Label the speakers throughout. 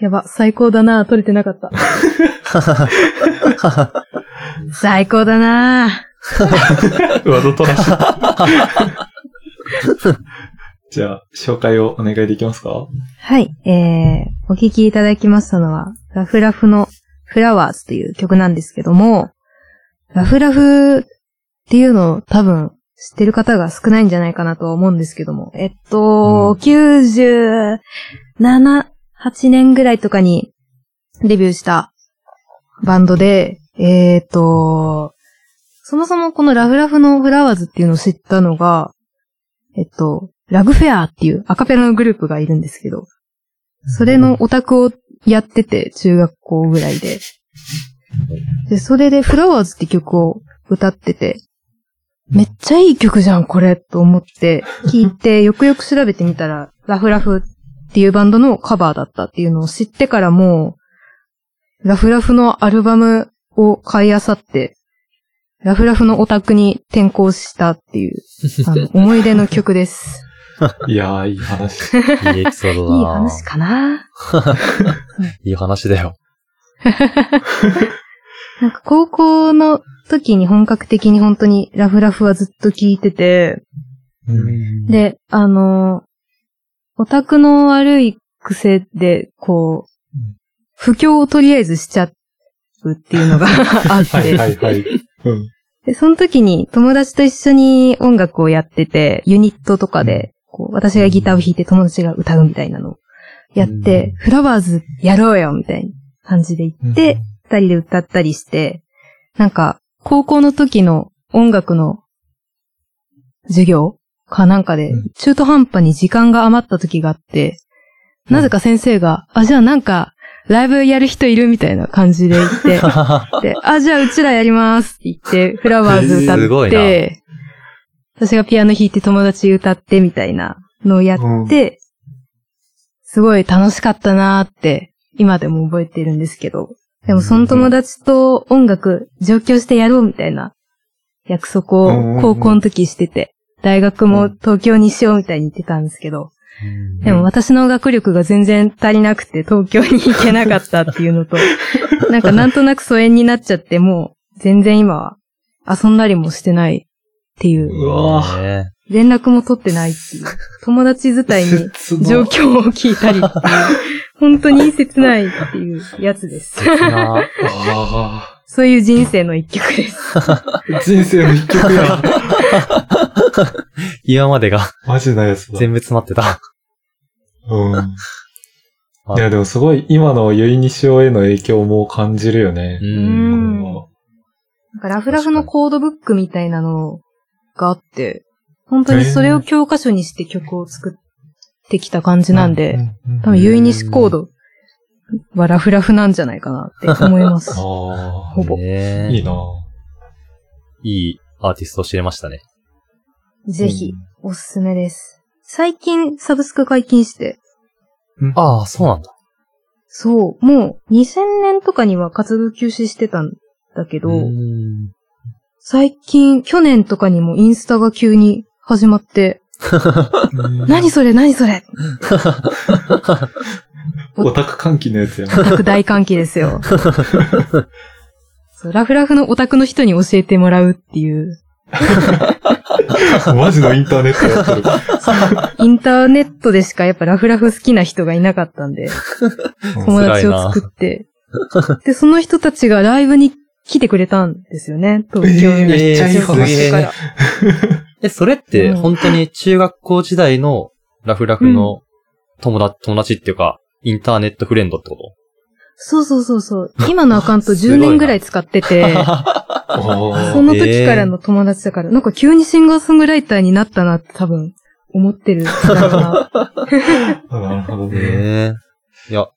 Speaker 1: やば、最高だな撮れてなかった。最高だな
Speaker 2: わざとらしい。じゃあ、紹介をお願いできますか？
Speaker 1: はい、えー、お聴きいただきましたのは、ラフラフのフラワーズという曲なんですけども、ラフラフっていうのを多分知ってる方が少ないんじゃないかなとは思うんですけども、えっと、
Speaker 2: うん
Speaker 1: 97、8年ぐらいとかにデビューしたバンドで、えっと、そもそもこのラフラフのフラワーズっていうのを知ったのが、えっと、ラグフェアっていうアカペラのグループがいるんですけど、それのオタクをやってて、中学校ぐらいで。で、それでフラワーズって曲を歌ってて、めっちゃいい曲じゃん、これ、と思って、聞いて、よくよく調べてみたら、ラフラフっていうバンドのカバーだったっていうのを知ってからもう、ラフラフのアルバムを買い漁って、ラフラフのオタクに転校したっていう、あの、思い出の曲です。
Speaker 2: いやー、いい話。
Speaker 3: いいエピソードだ
Speaker 1: いい
Speaker 3: な
Speaker 1: 話かな い
Speaker 3: い話だよ。
Speaker 1: なんか高校の時に本格的に本当にラフラフはずっと聞いてて、で、あの、オタクの悪い癖で、こう、不況をとりあえずしちゃうっていうのが あっ
Speaker 2: はい
Speaker 1: て、
Speaker 2: はいはい。うん。
Speaker 1: で、その時に友達と一緒に音楽をやってて、ユニットとかで、こう、私がギターを弾いて友達が歌うみたいなのをやって、フラワーズやろうよみたいな感じで言って、二人で歌ったりして、なんか、高校の時の音楽の授業かなんかで
Speaker 2: うん、
Speaker 1: 中途半端に時間が余った時があって、
Speaker 2: うん。
Speaker 1: なぜか先生が、あ、じゃあなんか、ライブやる人いるみたいな感じで言って、で、あ、じゃあうちらやりますって言って、フラワーズ歌って、私がピアノ弾いて友達歌ってみたいなのをやって、すごい楽しかったなーって、今でも覚えてるんですけど、でもその友達と音楽上京してやろうみたいな約束を高校の時してて、大学も東京にしようみたいに言ってたんですけど、でも私の学力が全然足りなくて東京に行けなかったっていうのと、なんかなんとなく疎遠になっちゃって、もう全然今は遊んだりもしてないっていう、
Speaker 2: うわ
Speaker 1: 連絡も取ってないっていう、友達伝いに 状況を聞いたりっていう、本当に切ないっていうやつです。そういう人生の一曲です。
Speaker 2: あ。人生の一曲や。
Speaker 3: 今までが
Speaker 2: マジなやつだ。
Speaker 3: 全部詰まってた。
Speaker 2: うん。
Speaker 3: あ
Speaker 2: いや、でもすごい今のユイニシオへの影響も感じるよね
Speaker 3: う。。
Speaker 1: うんなんかラフラフのコードブックみたいなのがあって、本当にそれを教科書にして曲を作ってきた感じなんで、
Speaker 2: うん
Speaker 1: 多分ユイニシコードはラフラフなんじゃないかなって思います。
Speaker 2: あ
Speaker 1: ほぼ。
Speaker 2: いいな。
Speaker 3: いいアーティストを知れましたね。
Speaker 1: ぜひ、おすすめです。最近サブスク解禁して、
Speaker 3: ああ、そうなんだ。
Speaker 1: そう、もう2000年とかには活動休止してたんだけど、
Speaker 3: うん
Speaker 1: 最近、去年とかにもインスタが急に始まって、何それ何それ
Speaker 2: オタク歓喜のやつや
Speaker 1: オタク大歓喜ですよ。ラフラフのオタクの人に教えてもらうっていう、
Speaker 2: な。マジのインターネットやってる。
Speaker 1: インターネットでしかやっぱラフラフ好きな人がいなかったんで、友達を作って。で、その人たちがライブに来てくれたんですよね、東京に。
Speaker 2: えーめっちゃいい
Speaker 3: え、それって
Speaker 1: うん
Speaker 3: 本当に中学校時代のラフラフの友達、友達っていうか、インターネットフレンドってこと？
Speaker 1: そうそうそうそう。今のアカウント10
Speaker 3: すごいな
Speaker 1: 年ぐらい使ってて、
Speaker 2: あ
Speaker 1: その時からの友達だから、なんか急にシンガーソングライターになったなって多分思ってるな。
Speaker 2: あ、なるほどね。
Speaker 3: ええいや、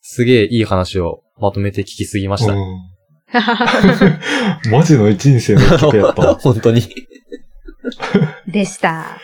Speaker 3: すげえいい話をまとめて聞きすぎました。
Speaker 2: うんマジの人生の一曲やったわ。
Speaker 3: 本当に。
Speaker 1: でした。